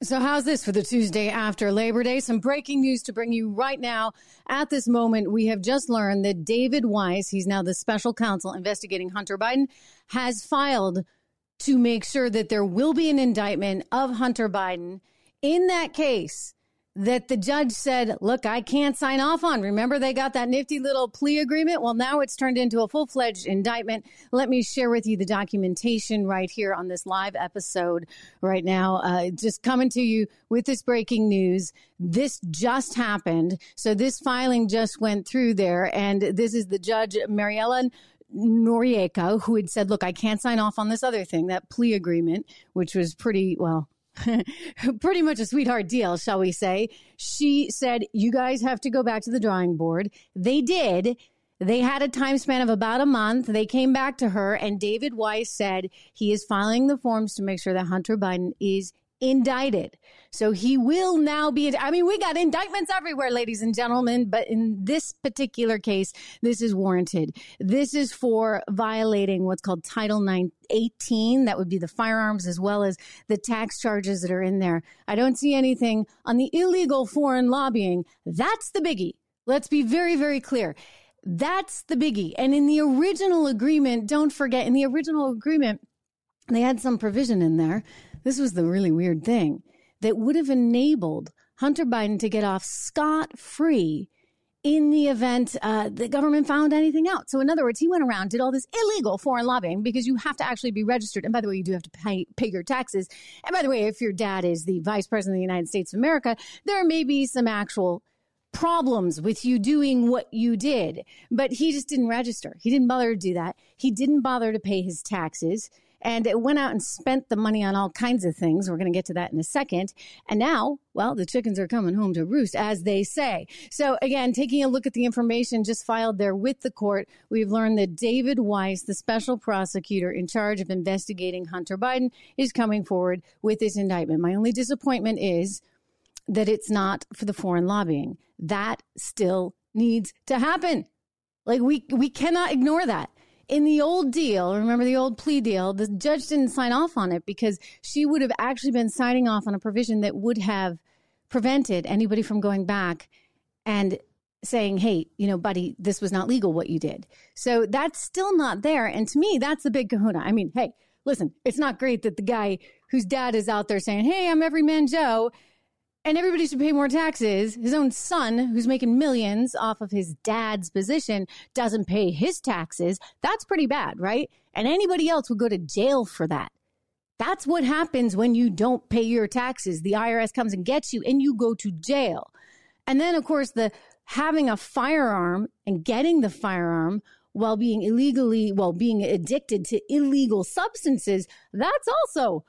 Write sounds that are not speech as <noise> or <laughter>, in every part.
So, how's this for the Tuesday after Labor Day? Some breaking news to bring you right now. At this moment, we have just learned that David Weiss, he's now the special counsel investigating Hunter Biden, has filed to make sure that there will be an indictment of Hunter Biden. In that case, that the judge said, look, I can't sign off on. Remember, they got that nifty little plea agreement? Well, now it's turned into a full fledged indictment. Let me share with you the documentation right here on this live episode right now. Uh, just coming to you with this breaking news. This just happened. So this filing just went through there. And this is the judge, Maryellen Noreika, who had said, look, I can't sign off on this other thing, that plea agreement, which was pretty, well, <laughs> pretty much a sweetheart deal, shall we say. She said, You guys have to go back to the drawing board. They did. They had a time span of about a month. They came back to her, and David Weiss said he is filing the forms to make sure that Hunter Biden is indicted. So he will now be, I mean, we got indictments everywhere, ladies and gentlemen, but in this particular case, this is warranted. This is for violating what's called Title 918. That would be the firearms as well as the tax charges that are in there. I don't see anything on the illegal foreign lobbying. That's the biggie. Let's be very, very clear. That's the biggie. And in the original agreement, don't forget, in the original agreement, they had some provision in there this was the really weird thing that would have enabled Hunter Biden to get off scot free in the event uh, the government found anything out. So, in other words, he went around, did all this illegal foreign lobbying because you have to actually be registered. And by the way, you do have to pay, pay your taxes. And by the way, if your dad is the vice president of the United States of America, there may be some actual problems with you doing what you did. But he just didn't register. He didn't bother to do that. He didn't bother to pay his taxes and it went out and spent the money on all kinds of things. We're going to get to that in a second. And now, well, the chickens are coming home to roost, as they say. So again, taking a look at the information just filed there with the court, we've learned that David Weiss, the special prosecutor in charge of investigating Hunter Biden, is coming forward with this indictment. My only disappointment is that it's not for the foreign lobbying. That still needs to happen. Like we we cannot ignore that in the old deal, remember the old plea deal, the judge didn't sign off on it because she would have actually been signing off on a provision that would have prevented anybody from going back and saying, hey, you know, buddy, this was not legal what you did. So that's still not there. And to me, that's the big kahuna. I mean, hey, listen, it's not great that the guy whose dad is out there saying, hey, I'm everyman Joe, and everybody should pay more taxes. His own son, who's making millions off of his dad's position, doesn't pay his taxes. That's pretty bad, right? And anybody else would go to jail for that. That's what happens when you don't pay your taxes. The IRS comes and gets you and you go to jail. And then, of course, the having a firearm and getting the firearm while being illegally, while being addicted to illegal substances, that's also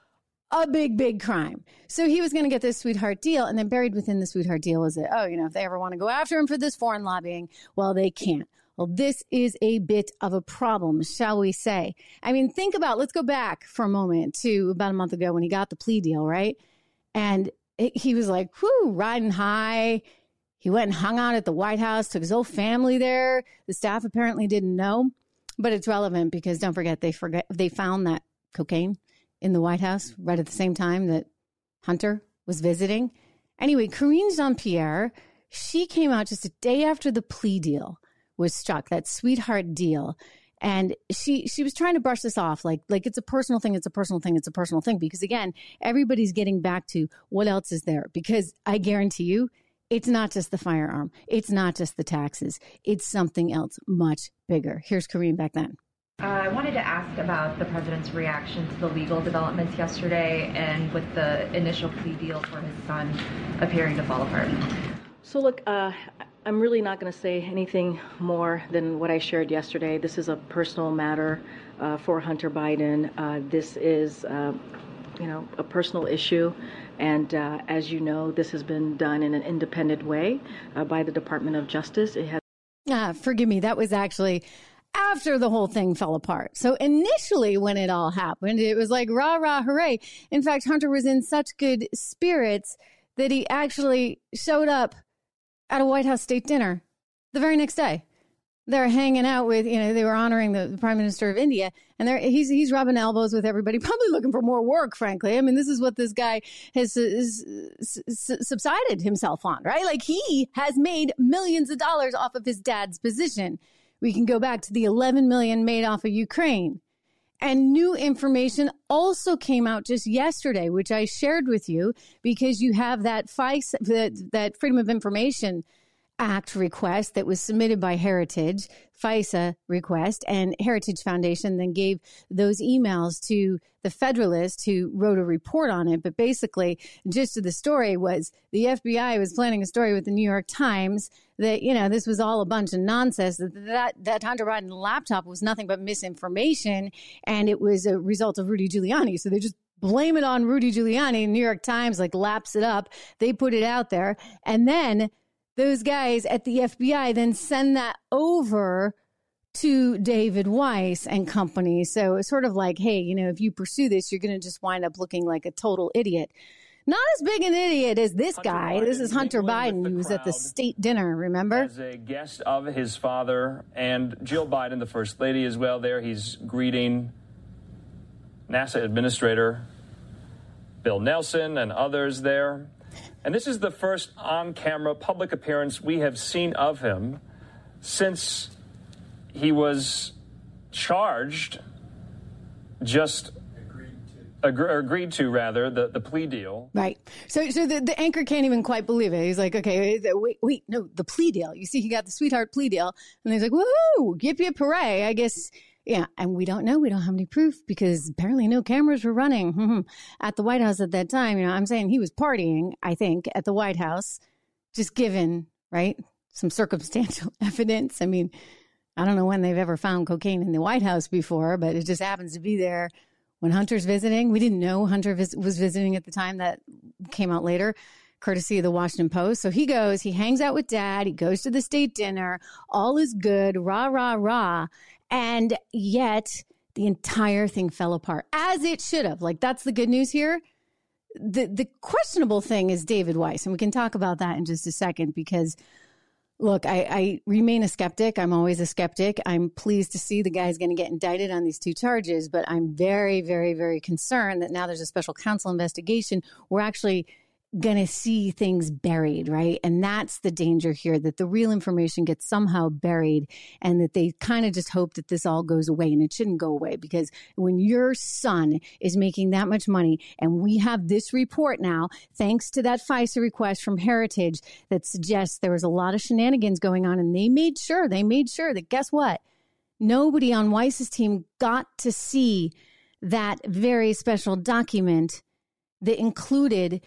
a big, big crime. So he was going to get this sweetheart deal. And then buried within the sweetheart deal was that, oh, you know, if they ever want to go after him for this foreign lobbying, well, they can't. Well, this is a bit of a problem, shall we say? I mean, think about, let's go back for a moment to about a month ago when he got the plea deal, right? And it, he was like, whoo, riding high. He went and hung out at the White House, took his whole family there. The staff apparently didn't know, but it's relevant because don't forget they forget they found that cocaine in the White House right at the same time that Hunter was visiting. Anyway, Karine Jean Pierre, she came out just a day after the plea deal was struck, that sweetheart deal. And she she was trying to brush this off like like it's a personal thing, it's a personal thing, it's a personal thing. Because again, everybody's getting back to what else is there. Because I guarantee you, it's not just the firearm, it's not just the taxes, it's something else much bigger. Here's Karine back then. Uh, I wanted to ask about the president's reaction to the legal developments yesterday and with the initial plea deal for his son appearing to fall apart. So, look, uh, I'm really not going to say anything more than what I shared yesterday. This is a personal matter uh, for Hunter Biden. Uh, this is, uh, you know, a personal issue. And uh, as you know, this has been done in an independent way by the Department of Justice. It has. Ah, forgive me. That was actually after the whole thing fell apart. So initially, when it all happened, it was like rah, rah, hooray. In fact, Hunter was in such good spirits that he actually showed up at a White House state dinner the very next day. they're hanging out with, you know, they were honoring the, the Prime Minister of India, and they're he's he's rubbing elbows with everybody, <laughs> probably looking for more work. Frankly, I mean, this is what this guy has, has, has subsided himself on, right? Like he has made millions of dollars off of his dad's position. We can go back to the 11 million made off of Ukraine. And new information also came out just yesterday, which I shared with you because you have that FICE, that, that Freedom of Information Act request that was submitted by Heritage, FISA request, and Heritage Foundation then gave those emails to the Federalist who wrote a report on it. But basically, gist of the story was the FBI was planning a story with the New York Times that, you know, this was all a bunch of nonsense, that that, that Hunter Biden laptop was nothing but misinformation, and it was a result of Rudy Giuliani. So they just blame it on Rudy Giuliani. New York Times like laps it up. They put it out there. And then those guys at the FBI then send that over to David Weiss and company. So it's sort of like, hey, you know, if you pursue this, you're going to just wind up looking like a total idiot. Not as big an idiot as this Hunter guy. Biden this is Hunter Biden, who was at the state dinner, remember? As a guest of his father and Jill Biden, the first lady, as well, there. He's greeting NASA Administrator Bill Nelson and others there. And this is the first on camera public appearance we have seen of him since he was charged, just agreed to, agreed to rather, the, the plea deal. Right. So, so the, the anchor can't even quite believe it. He's like, okay, wait, wait, no, the plea deal. You see, he got the sweetheart plea deal. And he's like, woohoo, yip hooray. I guess yeah, and we don't know. We don't have any proof because apparently no cameras were running hmm, at the White House at that time. You know, I'm saying he was partying, I think, at the White House, just given, right, some circumstantial <laughs> evidence. I mean, I don't know when they've ever found cocaine in the White House before, but it just happens to be there when Hunter's visiting. We didn't know Hunter vis- was visiting at the time that came out later courtesy of the Washington Post. So he goes, he hangs out with dad, he goes to the state dinner, all is good, rah, rah, rah. And yet the entire thing fell apart as it should have. Like that's the good news here. The the questionable thing is David Weiss, and we can talk about that in just a second because look, I, I remain a skeptic. I'm always a skeptic. I'm pleased to see the guy's going to get indicted on these two charges, but I'm very, very, very concerned that now there's a special counsel investigation. We're actually going to see things buried, right? And that's the danger here that the real information gets somehow buried and that they kind of just hope that this all goes away. And it shouldn't go away because when your son is making that much money, and we have this report now, thanks to that FISA request from Heritage that suggests there was a lot of shenanigans going on, and they made sure, they made sure that guess what? Nobody on Weiss's team got to see that very special document that included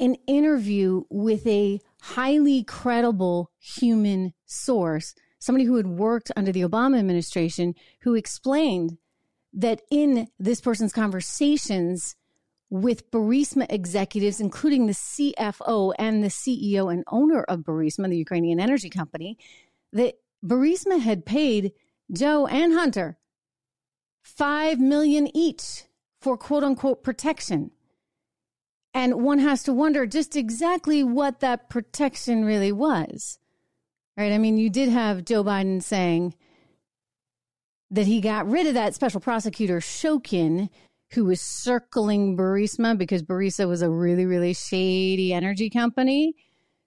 an interview with a highly credible human source, somebody who had worked under the Obama administration, who explained that in this person's conversations with Burisma executives, including the CFO and the CEO and owner of Burisma, the Ukrainian energy company, that Burisma had paid Joe and Hunter five million each for quote unquote protection. And one has to wonder just exactly what that protection really was. Right? I mean, you did have Joe Biden saying that he got rid of that special prosecutor Shokin, who was circling Burisma because Burisma was a really, really shady energy company.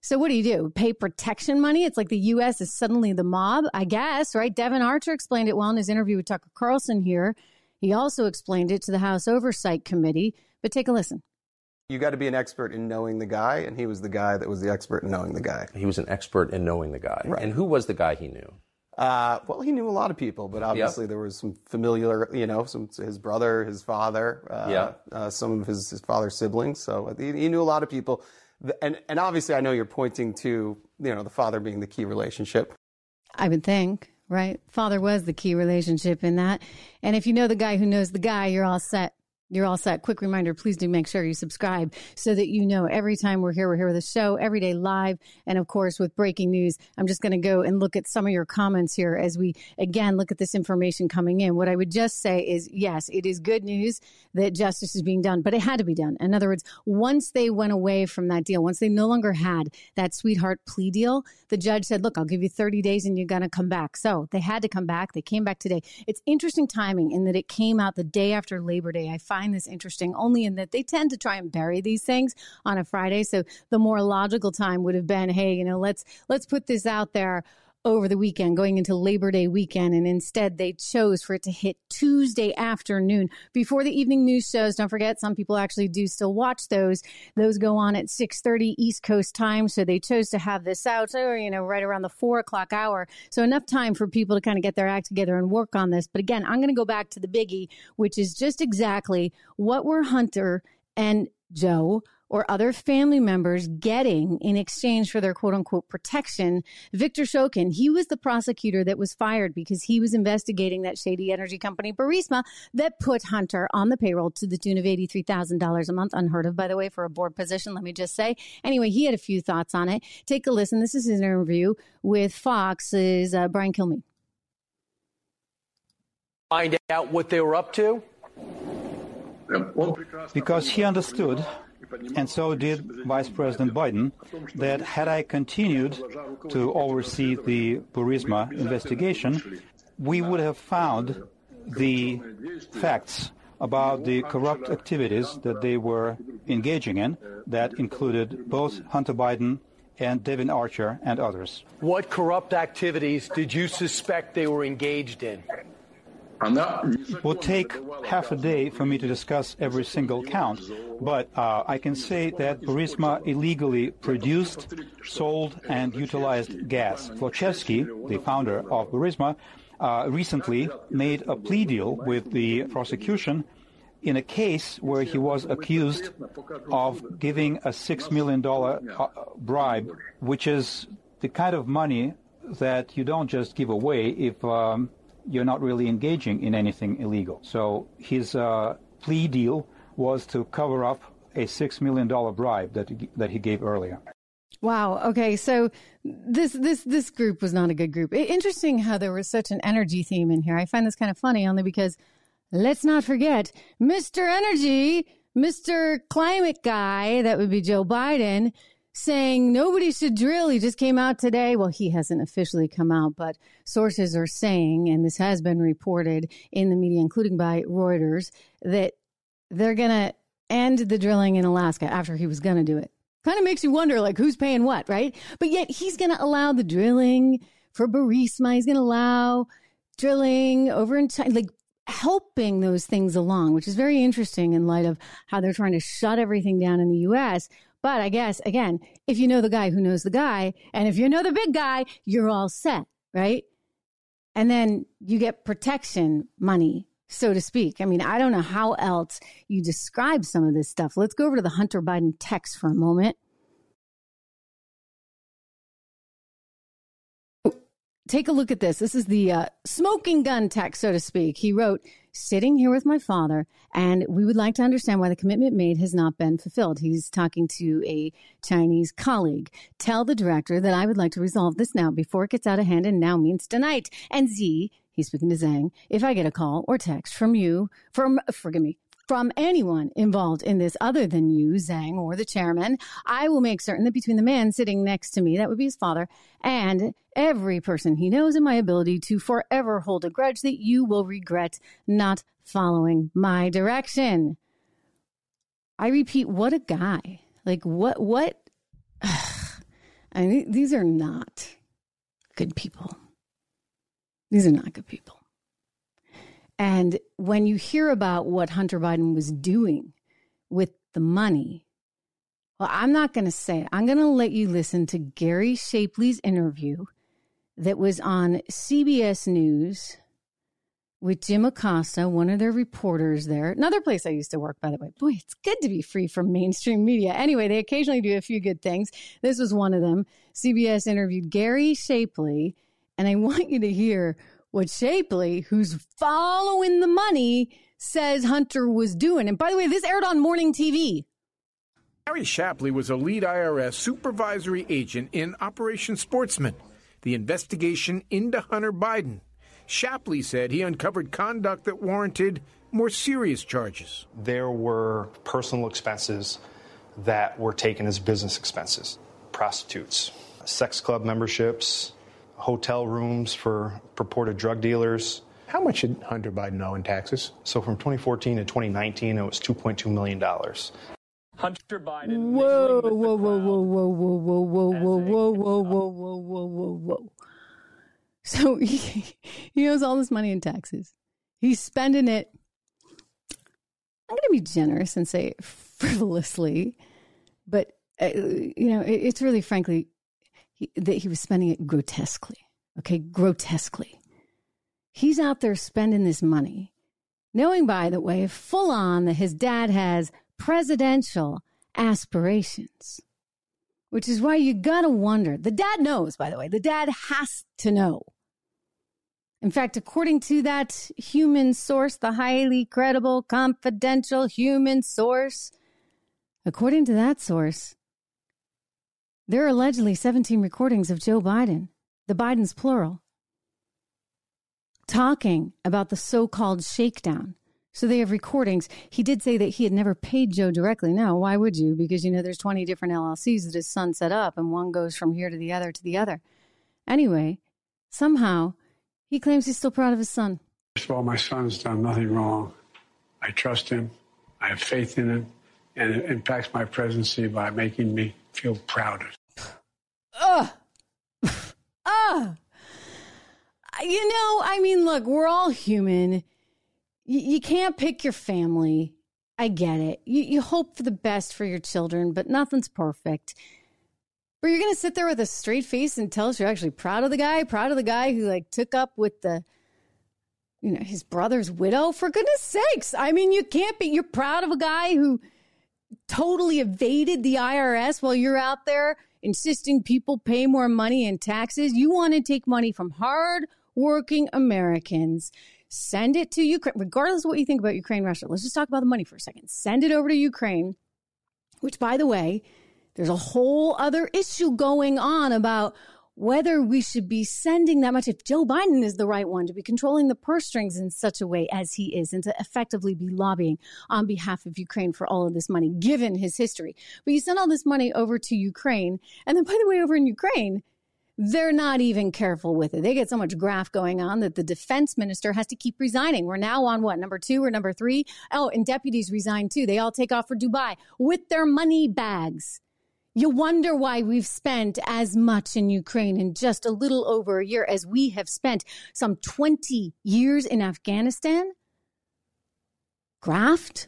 So what do you do? Pay protection money? It's like the U.S. is suddenly the mob, I guess, right? Devon Archer explained it well in his interview with Tucker Carlson here. He also explained it to the House Oversight Committee. But take a listen you got to be an expert in knowing the guy, and he was the guy that was the expert in knowing the guy. He was an expert in knowing the guy. Right. And who was the guy he knew? Uh, well, he knew a lot of people, but obviously Yep. there was some familiar, you know, some his brother, his father, uh, Yeah. uh, some of his, his father's siblings. So he, he knew a lot of people, and and obviously I know you're pointing to you know the father being the key relationship. I would think, right? Father was the key relationship in that. And if you know the guy who knows the guy, you're all set. You're all set. Quick reminder, please do make sure you subscribe so that you know every time we're here, we're here with a show every day live. And of course, with breaking news, I'm just going to go and look at some of your comments here as we again look at this information coming in. What I would just say is yes, it is good news that justice is being done, but it had to be done. In other words, once they went away from that deal, once they no longer had that sweetheart plea deal, the judge said, look, I'll give you 30 days and you're going to come back. So they had to come back. They came back today. It's interesting timing in that it came out the day after Labor Day. I find find this interesting only in that they tend to try and bury these things on a Friday. So the more logical time would have been, hey, you know, let's let's put this out there over the weekend, going into Labor Day weekend, and instead they chose for it to hit Tuesday afternoon before the evening news shows. Don't forget, some people actually do still watch those. Those go on at six thirty East Coast time, so they chose to have this out, you know, right around the four o'clock hour. So enough time for people to kind of get their act together and work on this. But again, I'm going to go back to the biggie, which is just exactly what were Hunter and Joe or other family members getting in exchange for their quote unquote protection. Victor Shokin, he was the prosecutor that was fired because he was investigating that shady energy company, Burisma, that put Hunter on the payroll to the tune of $83,000 a month. Unheard of, by the way, for a board position, let me just say. Anyway, he had a few thoughts on it. Take a listen. This is an interview with Fox's uh, Brian Kilmeade. Find out what they were up to? Because he understood and so did Vice President Biden, that had I continued to oversee the Burisma investigation, we would have found the facts about the corrupt activities that they were engaging in that included both Hunter Biden and Devon Archer and others. What corrupt activities did you suspect they were engaged in? It will take half a day for me to discuss every single count, but uh, I can say that Burisma illegally produced, sold, and utilized gas. Zlochevsky, the founder of Burisma, uh, recently made a plea deal with the prosecution in a case where he was accused of giving a $6 million uh, bribe, which is the kind of money that you don't just give away if um, you're not really engaging in anything illegal. So his uh, plea deal was to cover up a $6 million bribe that he, that he gave earlier. Wow. Okay. So this this this group was not a good group. Interesting how there was such an energy theme in here. I find this kind of funny only because let's not forget Mr. Energy, Mr. Climate guy, that would be Joe Biden, saying nobody should drill. He just came out today. Well, he hasn't officially come out, but sources are saying, and this has been reported in the media, including by Reuters, that they're going to end the drilling in Alaska after he was going to do it. Kind of makes you wonder, like, who's paying what, right? But yet he's going to allow the drilling for Burisma. He's going to allow drilling over in China, like helping those things along, which is very interesting in light of how they're trying to shut everything down in the U.S. But I guess, again, if you know the guy who knows the guy, and if you know the big guy, you're all set, right? And then you get protection money, so to speak. I mean, I don't know how else you describe some of this stuff. Let's go over to the Hunter Biden text for a moment. Take a look at this. This is the uh, smoking gun text, so to speak. He wrote, sitting here with my father, and we would like to understand why the commitment made has not been fulfilled. He's talking to a Chinese colleague. Tell the director that I would like to resolve this now before it gets out of hand, and now means tonight. And Z, he's speaking to Zhang, if I get a call or text from you, from, forgive me, from anyone involved in this other than you, Zhang, or the chairman, I will make certain that between the man sitting next to me, that would be his father, and every person he knows in my ability to forever hold a grudge that you will regret not following my direction. I repeat, what a guy. Like, what, what? <sighs> I mean, these are not good people. These are not good people. And when you hear about what Hunter Biden was doing with the money, well, I'm not going to say it. I'm going to let you listen to Gary Shapley's interview that was on CBS News with Jim Acosta, one of their reporters there. Another place I used to work, by the way. Boy, it's good to be free from mainstream media. Anyway, they occasionally do a few good things. This was one of them. CBS interviewed Gary Shapley, and I <laughs> want you to hear what Shapley, who's following the money, says Hunter was doing. And by the way, this aired on morning TV. Gary Shapley was a lead IRS supervisory agent in Operation Sportsman, the investigation into Hunter Biden. Shapley said he uncovered conduct that warranted more serious charges. There were personal expenses that were taken as business expenses prostitutes, sex club memberships, hotel rooms for purported drug dealers. How much did Hunter Biden owe in taxes? So from 2014 to 2019, it was $2.2 million. Hunter Biden. Whoa, whoa, whoa, whoa, whoa, whoa, whoa, whoa, whoa, whoa, whoa, whoa, whoa, whoa, whoa, whoa. So <laughs> he, he owes all this money in taxes. He's spending it. I'm going to be generous and say <laughs> frivolously, but uh, you know, it, it's really, frankly, he, that he was spending it grotesquely. Okay, grotesquely. He's out there spending this money, knowing, by the way, full on that his dad has presidential aspirations, which is why you gotta wonder. The dad knows, by the way, the dad has to know. In fact, according to that human source, the highly credible, confidential human source, according to that source, there are allegedly 17 recordings of Joe Biden, the Bidens plural, talking about the so called shakedown. So they have recordings. He did say that he had never paid Joe directly. No, why would you? Because, you know, there's 20 different LLCs that his son set up, and one goes from here to the other to the other. Anyway, somehow he claims he's still proud of his son. First of all, my son's done nothing wrong. I trust him. I have faith in him. And it impacts my presidency by making me feel proud. Ugh. Ugh. You know, I mean, look, we're all human. You, you can't pick your family. I get it. You, you hope for the best for your children, but nothing's perfect. But you're going to sit there with a straight face and tell us you're actually proud of the guy, proud of the guy who like took up with the, you know, his brother's widow. For goodness sakes. I mean, you can't be, you're proud of a guy who totally evaded the IRS while you're out there insisting people pay more money in taxes. You want to take money from hard working Americans, send it to Ukraine, regardless of what you think about Ukraine, Russia. Let's just talk about the money for a second. Send it over to Ukraine, which, by the way, there's a whole other issue going on about whether we should be sending that much if Joe Biden is the right one to be controlling the purse strings in such a way as he is and to effectively be lobbying on behalf of Ukraine for all of this money, given his history. But you send all this money over to Ukraine. And then, by the way, over in Ukraine, they're not even careful with it. They get so much graft going on that the defense minister has to keep resigning. We're now on what, number two or number three? Oh, and deputies resign too. They all take off for Dubai with their money bags. You wonder why we've spent as much in Ukraine in just a little over a year as we have spent some 20 years in Afghanistan? Graft?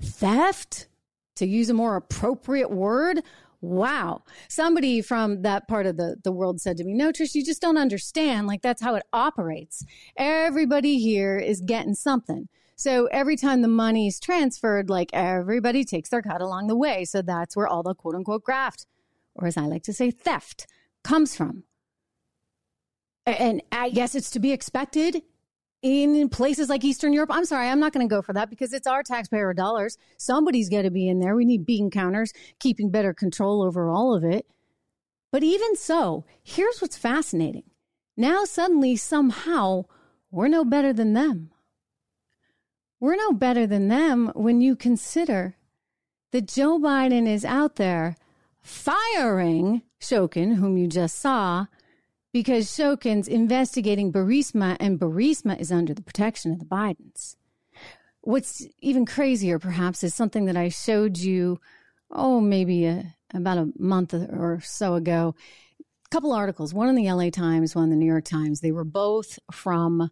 Theft? To use a more appropriate word? Wow. Somebody from that part of the, the world said to me, No, Trish, you just don't understand. Like, that's how it operates. Everybody here is getting something. So every time the money's transferred, like everybody takes their cut along the way. So that's where all the quote unquote graft, or as I like to say, theft comes from. And I guess it's to be expected in places like Eastern Europe. I'm sorry, I'm not going to go for that because it's our taxpayer dollars. Somebody's got to be in there. We need bean counters, keeping better control over all of it. But even so, here's what's fascinating. Now, suddenly, somehow, we're no better than them. We're no better than them when you consider that Joe Biden is out there firing Shokin, whom you just saw, because Shokin's investigating Burisma and Burisma is under the protection of the Bidens. What's even crazier, perhaps, is something that I showed you, oh, maybe a, about a month or so ago. A couple articles, one in the LA Times, one in the New York Times. They were both from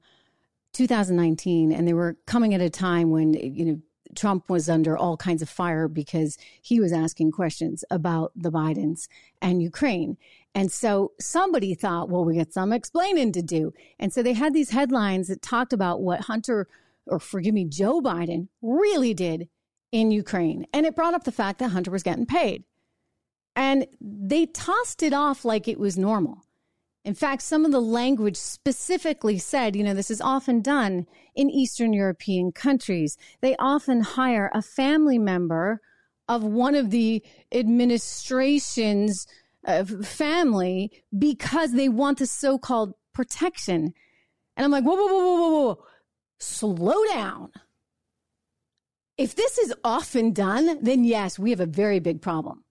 2019, and they were coming at a time when, you know, Trump was under all kinds of fire because he was asking questions about the Bidens and Ukraine. And so somebody thought, well, we got some explaining to do. And so they had these headlines that talked about what Hunter, or forgive me, Joe Biden really did in Ukraine. And it brought up the fact that Hunter was getting paid. And they tossed it off like it was normal. In fact, some of the language specifically said, you know, this is often done in Eastern European countries. They often hire a family member of one of the administration's uh, family because they want the so called protection. And I'm like, whoa, whoa, whoa, whoa, whoa, whoa. Slow down. If this is often done, then yes, we have a very big problem.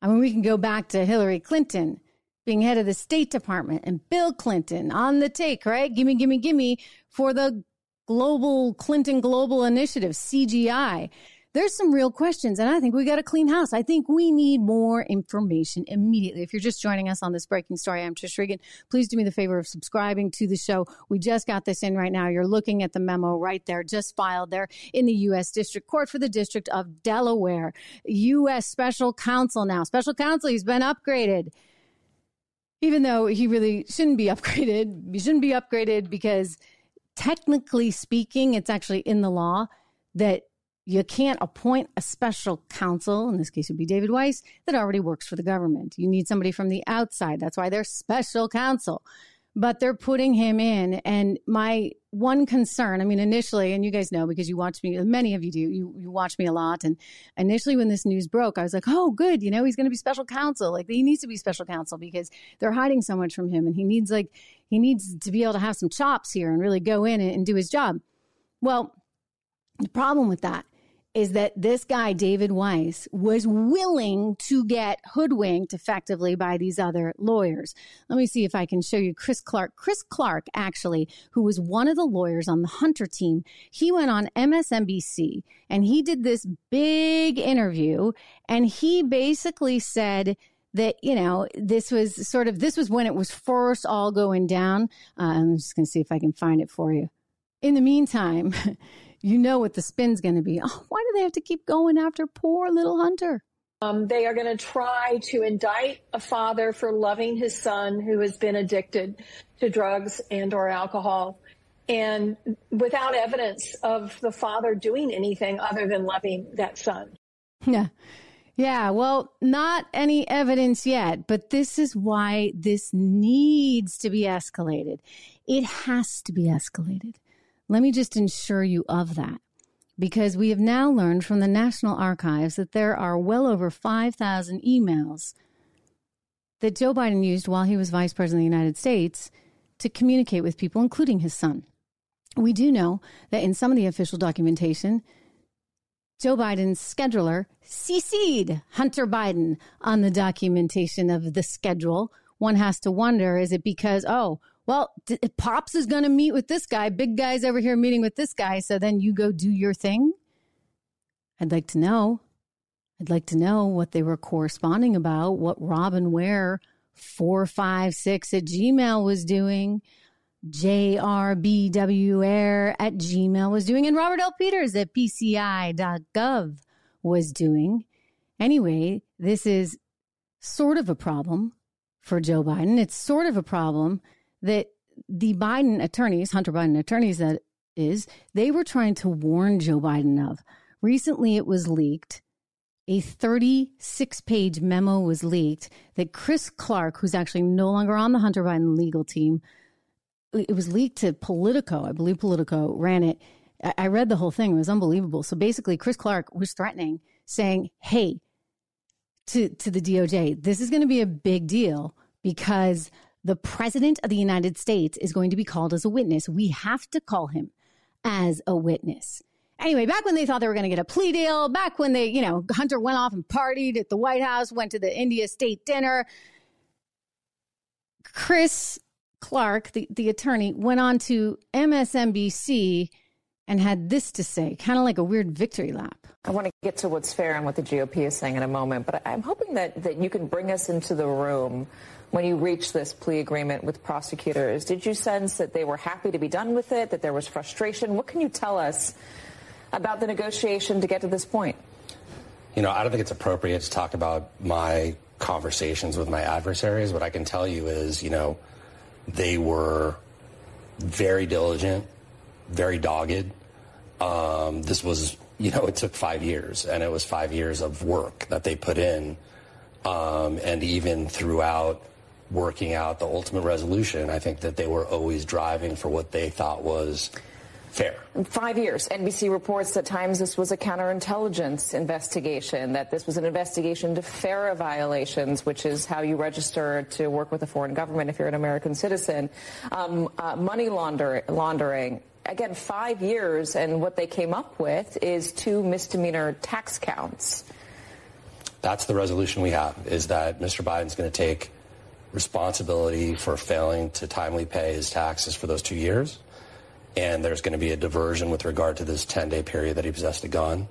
I mean, we can go back to Hillary Clinton being head of the State Department and Bill Clinton on the take, right? Gimme, gimme, gimme for the global Clinton Global Initiative, CGI. There's some real questions, and I think we got a clean house. I think we need more information immediately. If you're just joining us on this breaking story, I'm Trish Regan. Please do me the favor of subscribing to the show. We just got this in right now. You're looking at the memo right there, just filed there in the U.S. District Court for the District of Delaware. U.S. Special Counsel now. Special Counsel, he's been upgraded even though he really shouldn't be <laughs> upgraded. He shouldn't be upgraded because technically speaking, it's actually in the law that you can't appoint a special counsel, in this case it would be David Weiss, that already works for the government. You need somebody from the outside. That's why they're special counsel but they're putting him in. And my one concern, I mean, initially, and you guys know because you watch me, many of you do, you, you watch me a lot. And initially, when this news broke, I was like, oh, good, you know, he's going to be special counsel. Like, he needs to be special counsel because they're hiding so much from him. And he needs, like, he needs to be able to have some chops here and really go in and, and do his job. Well, the problem with that is that this guy, David Weiss, was willing to get hoodwinked effectively by these other lawyers. Let me see if I can show you Chris Clark. Chris Clark, actually, who was one of the lawyers on the Hunter team, he went on MSNBC and he did this big interview and he basically said, that you know this was sort of this was when it was first all going down uh, i'm just going to see if i can find it for you in the meantime <laughs> you know what the spin's going to be. Oh, why do they have to keep going after poor little Hunter? Um, they are going to try to indict a father for loving his son who has been addicted to drugs and or alcohol and without evidence of the father doing anything other than loving that son. Yeah. <laughs> Yeah, well, not any evidence yet, but this is why this needs to be escalated. It has to be escalated. Let me just ensure you of that because we have now learned from the National Archives that there are well over 5,000 emails that Joe Biden used while he was vice president of the United States to communicate with people, including his son. We do know that in some of the official documentation, Joe Biden's scheduler CC'd Hunter Biden on the documentation of the schedule. One has to wonder is it because, oh, well, Pops is going to meet with this guy. Big guy's over here meeting with this guy. So then you go do your thing. I'd like to know. I'd like to know what they were corresponding about, what Robin Ware 456 at Gmail was doing, JRBWAir at Gmail was doing, and Robert L. Peters at PCI.gov was doing. Anyway, this is sort of a problem for Joe Biden. It's sort of a problem that the Biden attorneys, Hunter Biden attorneys, that is, they were trying to warn Joe Biden of. Recently, it was leaked. A 36 page memo was leaked that Chris Clark, who's actually no longer on the Hunter Biden legal team, it was leaked to Politico. I believe Politico ran it. I read the whole thing. It was unbelievable. So basically, Chris Clark was threatening, saying, Hey, to, to the DOJ, this is going to be a big deal because the president of the United States is going to be called as a witness. We have to call him as a witness. Anyway, back when they thought they were going to get a plea deal, back when they, you know, Hunter went off and partied at the White House, went to the India State dinner, Chris Clark, the, the attorney, went on to MSNBC and had this to say, kind of like a weird victory lap. I want to get to what's fair and what the GOP is saying in a moment, but I'm hoping that, that you can bring us into the room when you reached this plea agreement with prosecutors. Did you sense that they were happy to be done with it, that there was frustration? What can you tell us about the negotiation to get to this point? You know, I don't think it's appropriate to talk about my conversations with my adversaries. What I can tell you is, you know, they were very diligent, very dogged. Um, this was, you know, it took five years, and it was five years of work that they put in. Um, and even throughout working out the ultimate resolution. I think that they were always driving for what they thought was fair. Five years. NBC reports at times this was a counterintelligence investigation, that this was an investigation to FARA violations, which is how you register to work with a foreign government if you're an American citizen, um, uh, money launder- laundering. Again, five years, and what they came up with is two misdemeanor tax counts. That's the resolution we have, is that Mr. Biden's going to take responsibility for failing to timely pay his taxes for those two years. And there's going to be a diversion with regard to this 10 day period that he possessed a gun.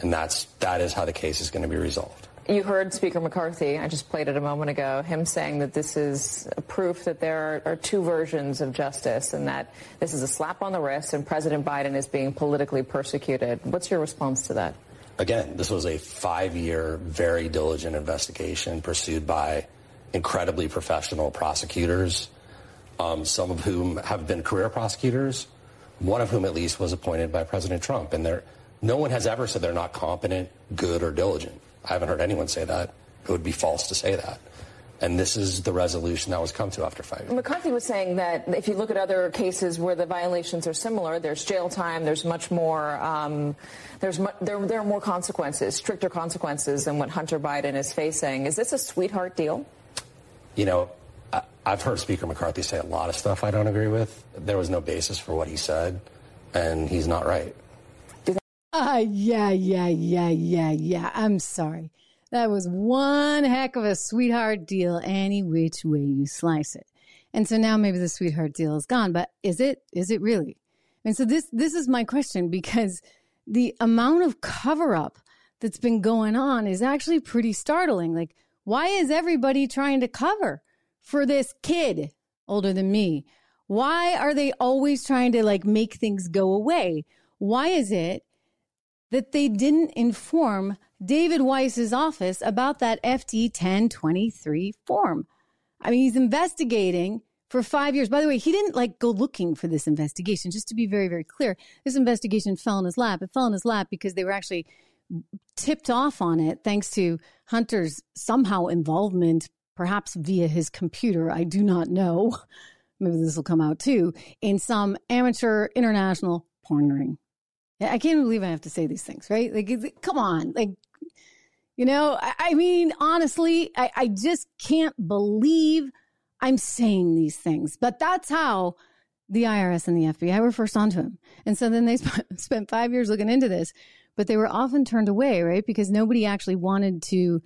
And that's, that is how the case is going to be resolved. You heard Speaker McCarthy, I just played it a moment ago, him saying that this is proof that there are, are, two versions of justice and that this is a slap on the wrist and President Biden is being politically persecuted. What's your response to that? Again, this was a five year, very diligent investigation pursued by incredibly professional prosecutors, um, some of whom have been career prosecutors, one of whom at least was appointed by President Trump. And no one has ever said they're not competent, good, or diligent. I haven't heard anyone say that. It would be false to say that. And this is the resolution that was come to after five years. McCarthy was saying that if you look at other cases where the violations are similar, there's jail time, there's much more, um, there's mu- there, there are more consequences, stricter consequences than what Hunter Biden is facing. Is this a sweetheart deal? You know, I, I've heard Speaker McCarthy say a lot of stuff I don't agree with. There was no basis for what he said, and he's not right. Uh, yeah, yeah, yeah, yeah, yeah. I'm sorry. That was one heck of a sweetheart deal, any which way you slice it. And so now maybe the sweetheart deal is gone, but is it? Is it really? And so this this is my question because the amount of cover up that's been going on is actually pretty startling. Like, why is everybody trying to cover for this kid older than me? Why are they always trying to like make things go away? Why is it that they didn't inform David Weiss's office about that FD 1023 form. I mean, he's investigating for five years. By the way, he didn't like go looking for this investigation, just to be very, very clear. This investigation fell in his lap. It fell in his lap because they were actually tipped off on it thanks to Hunter's somehow involvement, perhaps via his computer. I do not know. <laughs> Maybe this will come out too in some amateur international porn ring. I can't believe I have to say these things, right? Like, come on. Like, you know, I, I mean, honestly, I, I just can't believe I'm saying these things. But that's how the IRS and the FBI were first onto him. And so then they sp- <laughs> spent five years looking into this, but they were often turned away, right? Because nobody actually wanted to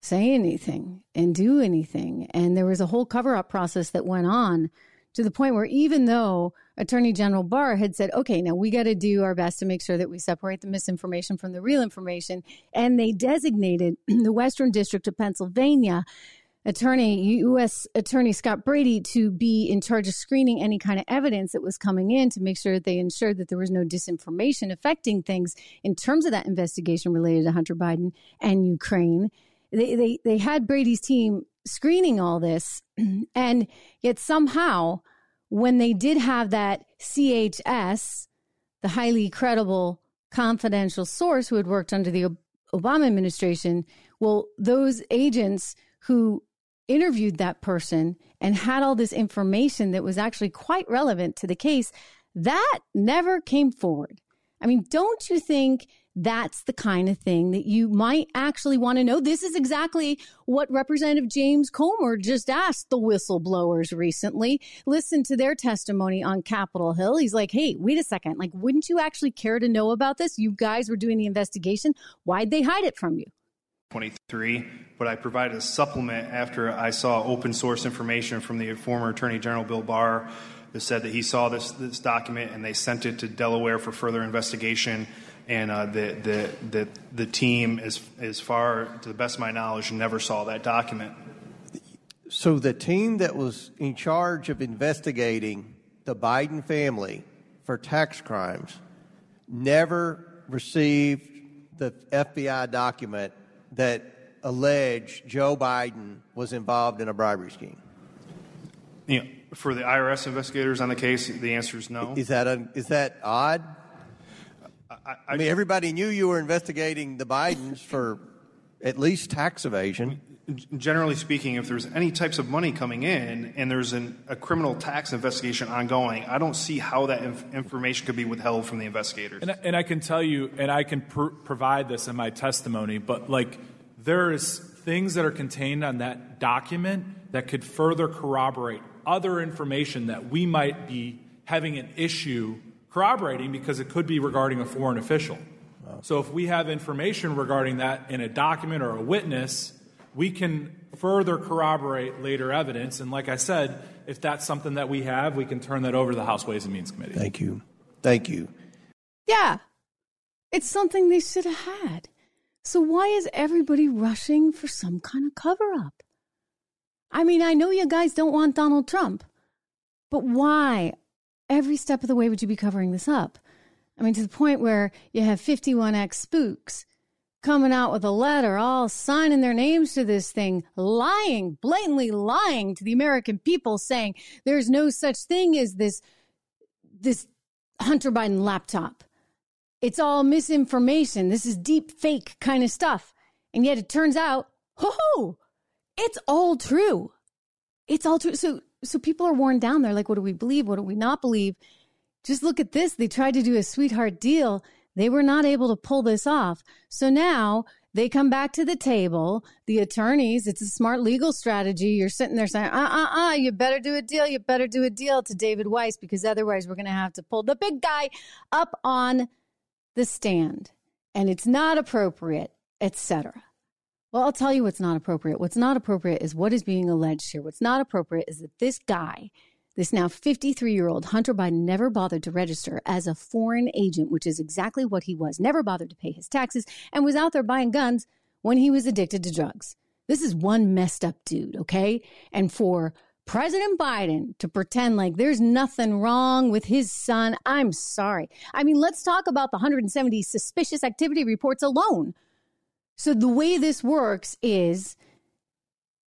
say anything and do anything. And there was a whole cover up process that went on to the point where even though Attorney General Barr had said, okay, now we got to do our best to make sure that we separate the misinformation from the real information. And they designated <clears throat> the Western District of Pennsylvania attorney, U.S. Attorney Scott Brady, to be in charge of screening any kind of evidence that was coming in to make sure that they ensured that there was no disinformation affecting things in terms of that investigation related to Hunter Biden and Ukraine. They, they, they had Brady's team screening all this, <clears throat> and yet somehow when they did have that CHS, the highly credible confidential source who had worked under the Obama administration, well, those agents who interviewed that person and had all this information that was actually quite relevant to the case, that never came forward. I mean, don't you think that's the kind of thing that you might actually want to know. This is exactly what Representative James Comer just asked the whistleblowers recently. Listen to their testimony on Capitol Hill. He's like, hey, wait a second. Like, wouldn't you actually care to know about this? You guys were doing the investigation. Why'd they hide it from you? 23, but I provided a supplement after I saw open source information from the former Attorney General Bill Barr that said that he saw this, this document and they sent it to Delaware for further investigation and uh, the, the, the, the team, as, as far to the best of my knowledge, never saw that document. So the team that was in charge of investigating the Biden family for tax crimes never received the FBI document that allege Joe Biden was involved in a bribery scheme. You know, for the IRS investigators on the case, the answer is no. Is that a, is that odd? I, I, mean, everybody knew you were investigating the Bidens for at least tax evasion. Generally speaking, if there's any types of money coming in and there's an, a criminal tax investigation ongoing, I don't see how that inf- information could be withheld from the investigators. And, and I can tell you, and I can pr- provide this in my testimony, but like there's things that are contained on that document that could further corroborate other information that we might be having an issue corroborating because it could be regarding a foreign official. So if we have information regarding that in a document or a witness, we can further corroborate later evidence. And like I said, if that's something that we have, we can turn that over to the House Ways and Means Committee. Thank you. Thank you. Yeah. It's something they should have had. So why is everybody rushing for some kind of cover up? I mean, I know you guys don't want Donald Trump, but why every step of the way would you be covering this up? I mean, to the point where you have 51X spooks coming out with a letter, all signing their names to this thing, lying, blatantly lying to the American people, saying there's no such thing as this, this Hunter Biden laptop. It's all misinformation. This is deep fake kind of stuff. And yet it turns out, ho ho, it's all true. It's all true. So, so people are worn down. They're like, what do we believe? What do we not believe? Just look at this. They tried to do a sweetheart deal. They were not able to pull this off. So now they come back to the table. The attorneys, it's a smart legal strategy. You're sitting there saying, uh uh uh, you better do a deal. You better do a deal to David Weiss because otherwise we're going to have to pull the big guy up on the stand and it's not appropriate, etc. Well, I'll tell you what's not appropriate. What's not appropriate is what is being alleged here. What's not appropriate is that this guy this now 53 year old Hunter Biden never bothered to register as a foreign agent, which is exactly what he was, never bothered to pay his taxes, and was out there buying guns when he was addicted to drugs. This is one messed up dude, okay? And for President Biden to pretend like there's nothing wrong with his son, I'm sorry. I mean, let's talk about the 170 suspicious activity reports alone. So the way this works is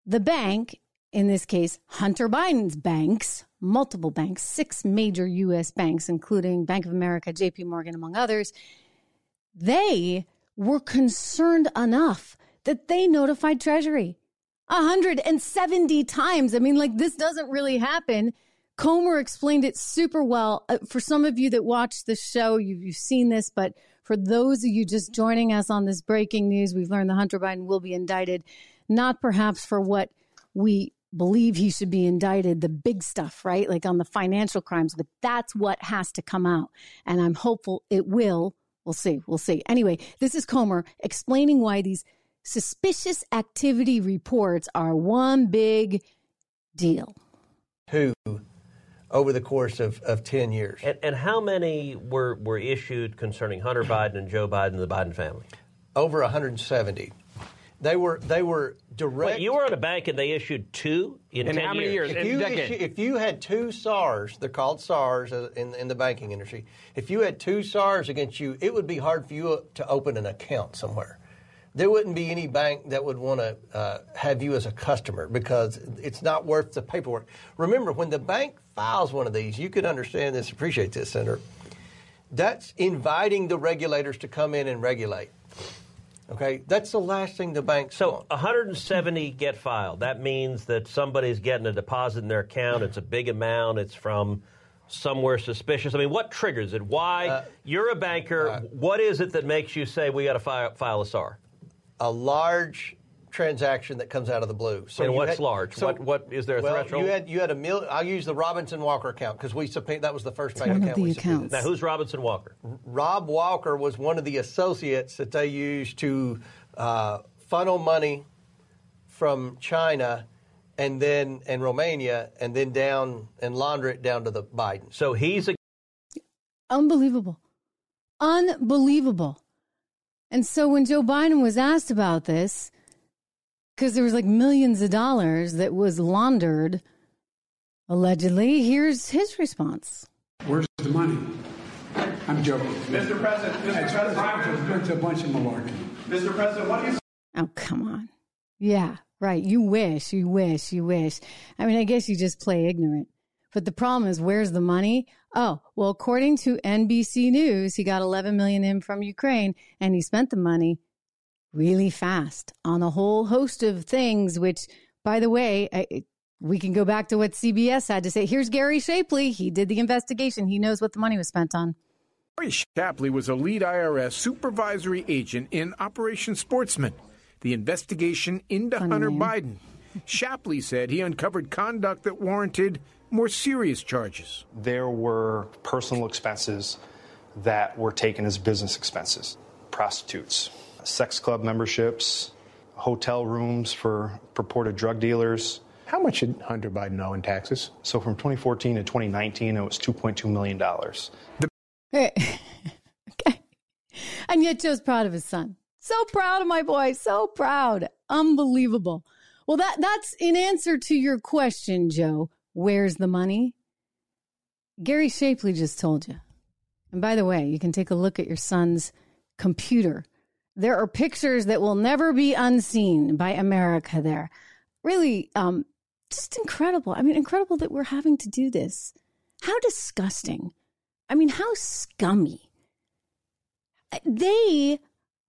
the bank, in this case, Hunter Biden's banks, multiple banks, six major US banks, including Bank of America, JP Morgan, among others, they were concerned enough that they notified Treasury 170 times. I mean, like, this doesn't really happen. Comer explained it super well. Uh, for some of you that watch the show, you've, you've seen this, but for those of you just joining us on this breaking news, we've learned that Hunter Biden will be indicted, not perhaps for what we believe he should be indicted, the big stuff, right? Like on the financial crimes, but that's what has to come out. And I'm hopeful it will. We'll see. We'll see. Anyway, this is Comer explaining why these suspicious activity reports are one big deal. Who over the course of, of 10 years. And, and how many were, were issued concerning Hunter Biden and Joe Biden and the Biden family? Over 170. They were they were direct. Wait, you were at a bank and they issued two in, in 10 how many years? If you, issue, if you had two SARS, they're called SARS in, in the banking industry. If you had two SARS against you, it would be hard for you to open an account somewhere. There wouldn't be any bank that would want to uh, have you as a customer because it's not worth the paperwork. Remember, when the bank files one of these, you can understand this, appreciate this, Senator. That's inviting the regulators to come in and regulate. Okay, that's the last thing the bank. So want. 170 get filed. That means that somebody's getting a deposit in their account. It's a big amount. It's from somewhere suspicious. I mean, what triggers it? Why? Uh, You're a banker. Uh, what is it that makes you say we got to file, file a SAR? A large transaction that comes out of the blue. So and what's had, large? So, what, what is there a well, threshold? You had you had a mil. I'll use the Robinson Walker account because we subpoenaed. That was the first bank account we accounts. Now, who's Robinson Walker? Rob Walker was one of the associates that they used to uh, funnel money from China and then and Romania and then down and launder it down to the Biden. So he's a unbelievable, unbelievable. And so when Joe Biden was asked about this, because there was like millions of dollars that was laundered, allegedly, here's his response. Where's the money? I'm joking. Mr. President, Mr. President, it's a bunch of malarkey. Mr. President, what do you? Oh, come on. Yeah, right. You wish, you wish, you wish. I mean, I guess you just play ignorant. But the problem is, where's the money? Oh, well, according to NBC News, he got 11 million in from Ukraine, and he spent the money really fast on a whole host of things, which, by the way, I, we can go back to what CBS had to say. Here's Gary Shapley. He did the investigation, he knows what the money was spent on. Gary Shapley was a lead IRS supervisory agent in Operation Sportsman, the investigation into Funny Hunter name. Biden. Shapley said he uncovered conduct that warranted more serious charges. There were personal expenses that were taken as business expenses prostitutes, sex club memberships, hotel rooms for purported drug dealers. How much did Hunter Biden owe in taxes? So from 2014 to 2019, it was $2.2 million. Hey. okay. And yet Joe's proud of his son. So proud of my boy. So proud. Unbelievable. Well, that that's in answer to your question, Joe. Where's the money? Gary Shapley just told you. And by the way, you can take a look at your son's computer. There are pictures that will never be unseen by America there. Really, um, just incredible. I mean, incredible that we're having to do this. How disgusting. I mean, how scummy. They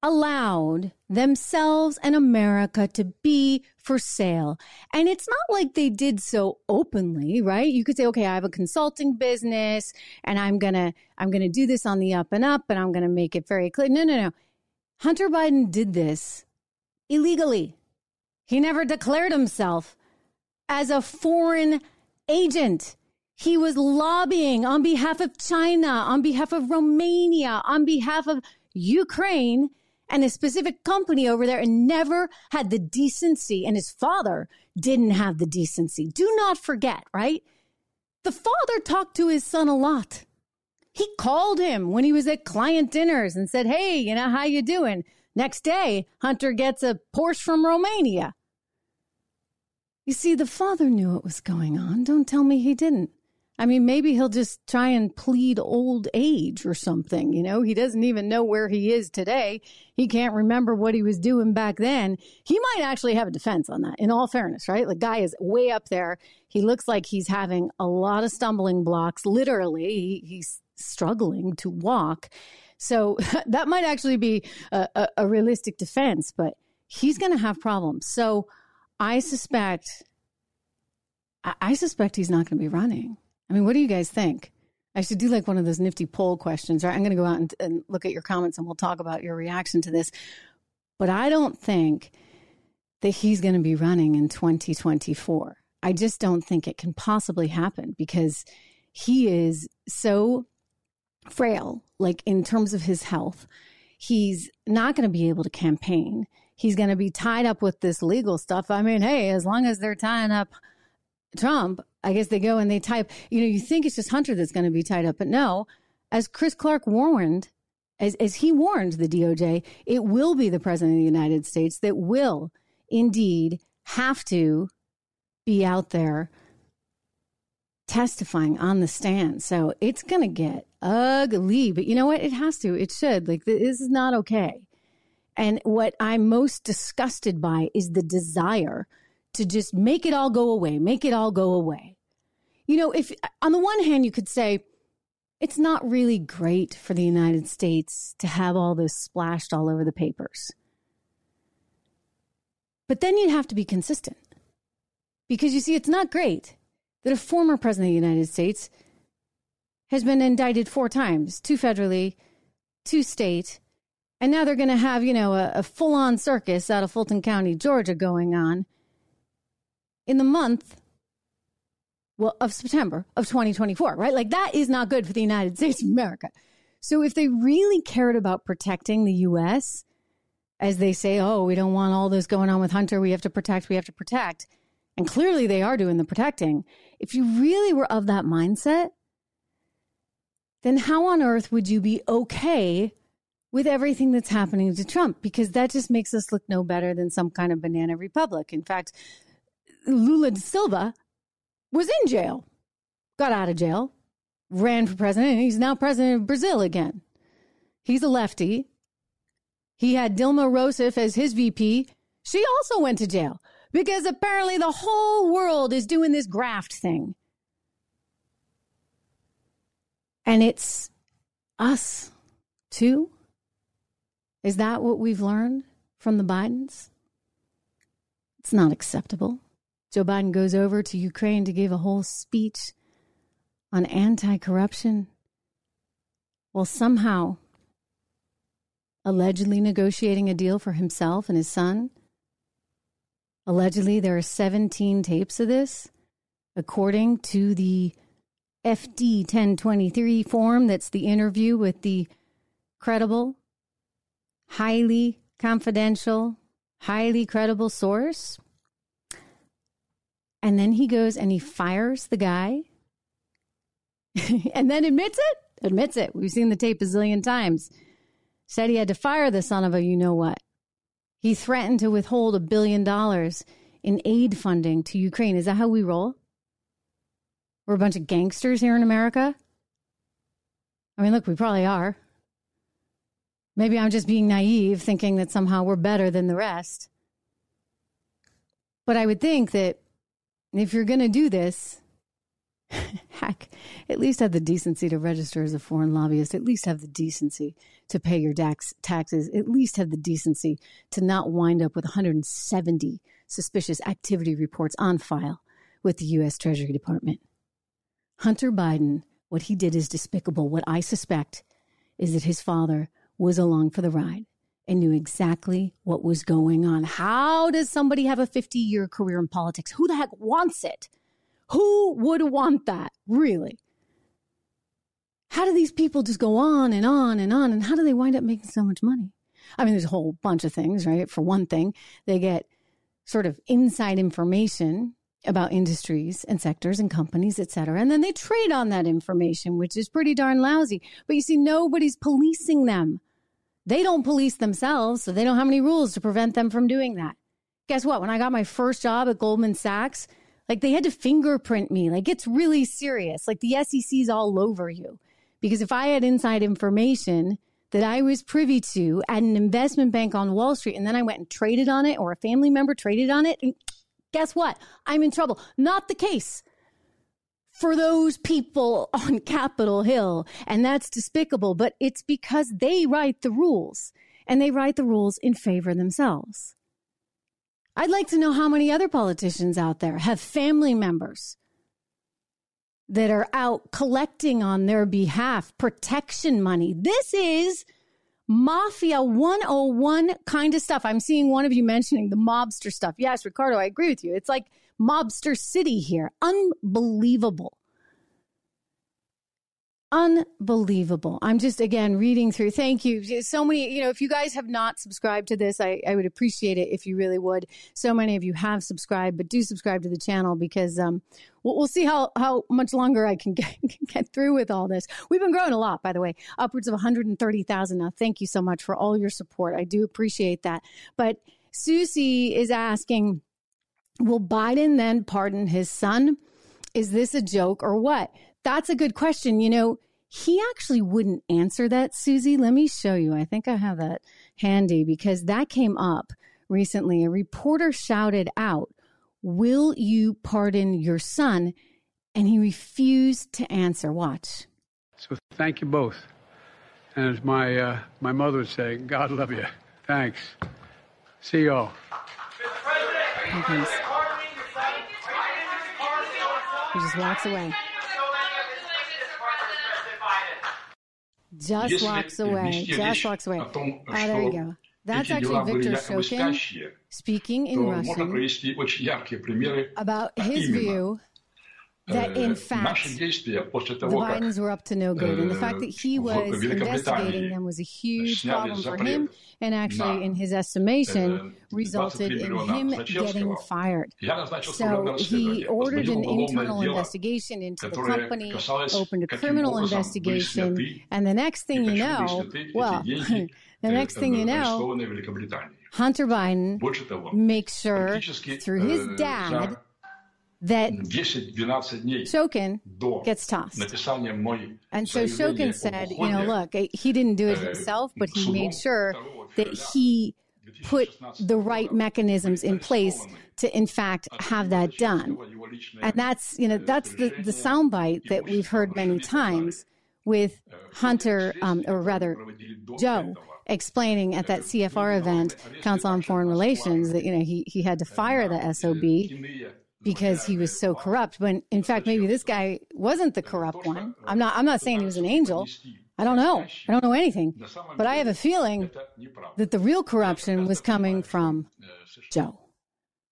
allowed themselves and America to be for sale. And it's not like they did so openly, right? You could say, okay, I have a consulting business and I'm going to, I'm going to do this on the up and up and I'm going to make it very clear. No, no, no. Hunter Biden did this illegally. He never declared himself as a foreign agent. He was lobbying on behalf of China, on behalf of Romania, on behalf of Ukraine and a specific company over there and never had the decency, and his father didn't have the decency. Do not forget, right? The father talked to his son a lot. He called him when he was at client dinners and said, "Hey, you know how you doing?" Next day, Hunter gets a Porsche from Romania. You see, the father knew what was going on. Don't tell me he didn't. I mean, maybe he'll just try and plead old age or something. You know, he doesn't even know where he is today. He can't remember what he was doing back then. He might actually have a defense on that, in all fairness, right? The guy is way up there. He looks like he's having a lot of stumbling blocks. Literally, he, he's struggling to walk. So <laughs> that might actually be a, a, a realistic defense, but he's going to have problems. So I suspect, I, I suspect he's not going to be running. I mean, what do you guys think? I should do like one of those nifty poll questions, right? I'm going to go out and, and look at your comments and we'll talk about your reaction to this. But I don't think that he's going to be running in 2024. I just don't think it can possibly happen because he is so frail, like in terms of his health. He's not going to be able to campaign. He's going to be tied up with this legal stuff. I mean, hey, as long as they're tying up Trump, I guess they go and they type, you know, you think it's just Hunter that's going to be tied up, but no, as Chris Clark warned, as, as he warned the DOJ, it will be the president of the United States that will indeed have to be out there testifying on the stand. So it's going to get ugly, but you know what? It has to. It should. Like, this is not okay. And what I'm most disgusted by is the desire to just make it all go away, make it all go away. You know, if on the one hand, you could say it's not really great for the United States to have all this splashed all over the papers. But then you'd have to be consistent. Because you see, it's not great that a former president of the United States has been indicted four times two federally, two state, and now they're going to have, you know, a, a full on circus out of Fulton County, Georgia going on in the month well, of September of 2024, right? Like that is not good for the United States of America. So if they really cared about protecting the U.S., as they say, oh, we don't want all this going on with Hunter. We have to protect. We have to protect. And clearly they are doing the protecting. If you really were of that mindset, then how on earth would you be okay with everything that's happening to Trump? Because that just makes us look no better than some kind of banana republic. In fact, Lula da Silva was in jail, got out of jail, ran for president, and he's now president of Brazil again. He's a lefty. He had Dilma Rousseff as his VP. She also went to jail because apparently the whole world is doing this graft thing. And it's us too. Is that what we've learned from the Bidens. It's not acceptable. Joe Biden goes over to Ukraine to give a whole speech on anti corruption. Well, somehow, allegedly negotiating a deal for himself and his son. Allegedly, there are 17 tapes of this, according to the FD 1023 form. That's the interview with the credible, highly confidential, highly credible source. And then he goes and he fires the guy <laughs> and then admits it. Admits it. We've seen the tape a zillion times. Said he had to fire the son of a you know what. He threatened to withhold a billion dollars in aid funding to Ukraine. Is that how we roll? We're a bunch of gangsters here in America? I mean, look, we probably are. Maybe I'm just being naive, thinking that somehow we're better than the rest. But I would think that if you're going to do this, <laughs> heck, at least have the decency to register as a foreign lobbyist, at least have the decency to pay your tax, taxes, at least have the decency to not wind up with 170 suspicious activity reports on file with the U.S. Treasury Department. Hunter Biden, what he did is despicable. What I suspect is that his father was along for the ride and knew exactly what was going on. How does somebody have a 50 year career in politics? Who the heck wants it? Who would want that, really? How do these people just go on and on and on? And how do they wind up making so much money? I mean, there's a whole bunch of things, right? For one thing, they get sort of inside information about industries and sectors and companies, et cetera. And then they trade on that information, which is pretty darn lousy. But you see, nobody's policing them. They don't police themselves, so they don't have any rules to prevent them from doing that. Guess what? When I got my first job at Goldman Sachs, like they had to fingerprint me. Like it's really serious. Like the SEC's all over you. Because if I had inside information that I was privy to at an investment bank on Wall Street and then I went and traded on it or a family member traded on it, guess what? I'm in trouble. Not the case for those people <laughs> on Capitol Hill. And that's despicable, but it's because they write the rules and they write the rules in favor of themselves. I'd like to know how many other politicians out there have family members that are out collecting on their behalf protection money. This is Mafia 101 kind of stuff. I'm seeing one of you mentioning the mobster stuff. Yes, Ricardo, I agree with you. It's like mobster city here. Unbelievable. Unbelievable. I'm just, again, reading through. Thank you. So many, you know, if you guys have not subscribed to this, I, I would appreciate it if you really would. So many of you have subscribed, but do subscribe to the channel because um, we'll, we'll see how, how much longer I can <laughs> get, get through with all this. We've been growing a lot, by the way, upwards of 130,000 now. Thank you so much for all your support. I do appreciate that. But Susie is asking, will Biden then pardon his son? Is this a joke or what? That's a good question. You know, he actually wouldn't answer that, Susie. Let me show you. I think I have that handy because that came up recently. A reporter shouted out, Will you pardon your son? And he refused to answer. Watch. So thank you both. And as my, uh, my mother would say, God love you. Thanks. See y'all. He just walks away. Just walks away. Just walks away. Oh, there you go. That's actually Victor Shokin speaking in Russian about his view that in fact the Bidens were up to no good. And the fact that he was investigating them was a huge problem for him and actually, in his estimation, resulted in him getting fired. So he ordered an internal investigation into the company, opened a criminal investigation, and the next thing you know, well, <laughs> the next thing you know, Hunter Biden makes sure through his dad that Shokin gets tossed. And so Shokin said, you know, look, he didn't do it himself, but he made sure that he put the right mechanisms in place to in fact have that done. And that's, you know, that's the, the soundbite that we've heard many times with Hunter, um, or rather, Joe, explaining at that CFR event, Council on Foreign Relations, that you know he he had to fire the SOB because he was so corrupt. When in fact, maybe this guy wasn't the corrupt one. I'm not. I'm not saying he was an angel. I don't know. I don't know anything. But I have a feeling that the real corruption was coming from Joe.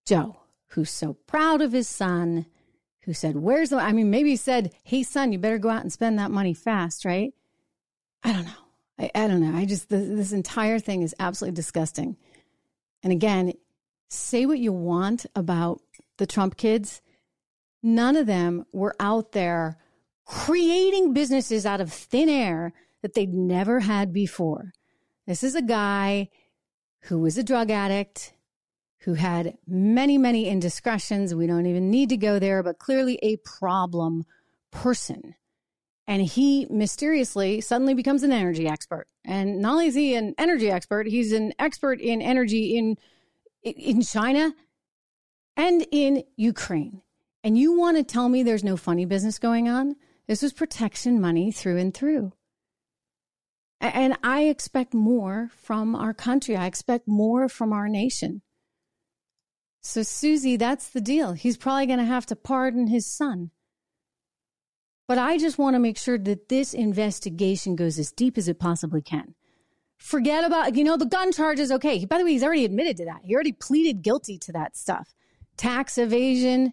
Joe, who's so proud of his son, who said, Where's the. I mean, maybe he said, Hey, son, you better go out and spend that money fast, right? I don't know. I, I don't know. I just, this, this entire thing is absolutely disgusting. And again, say what you want about the Trump kids. None of them were out there creating businesses out of thin air that they'd never had before. This is a guy who was a drug addict, who had many, many indiscretions. We don't even need to go there, but clearly a problem person. And he mysteriously suddenly becomes an energy expert. And not only is he an energy expert, he's an expert in energy in in China and in Ukraine. And you want to tell me there's no funny business going on? This was protection money through and through. And I expect more from our country. I expect more from our nation. So, Susie, that's the deal. He's probably going to have to pardon his son. But I just want to make sure that this investigation goes as deep as it possibly can. Forget about, you know, the gun charges. okay. By the way, he's already admitted to that. He already pleaded guilty to that stuff tax evasion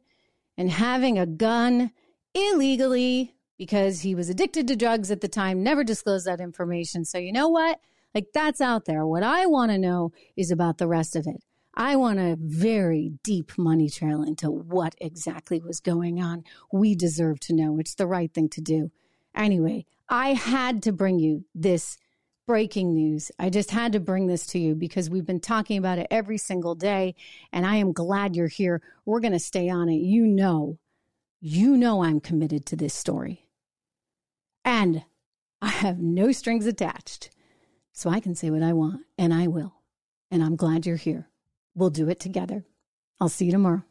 and having a gun illegally because he was addicted to drugs at the time, never disclosed that information. So, you know what? Like, that's out there. What I want to know is about the rest of it. I want a very deep money trail into what exactly was going on. We deserve to know. It's the right thing to do. Anyway, I had to bring you this breaking news. I just had to bring this to you because we've been talking about it every single day, and I am glad you're here. We're going to stay on it. You know, you know, I'm committed to this story. And I have no strings attached. So I can say what I want, and I will. And I'm glad you're here. We'll do it together. I'll see you tomorrow.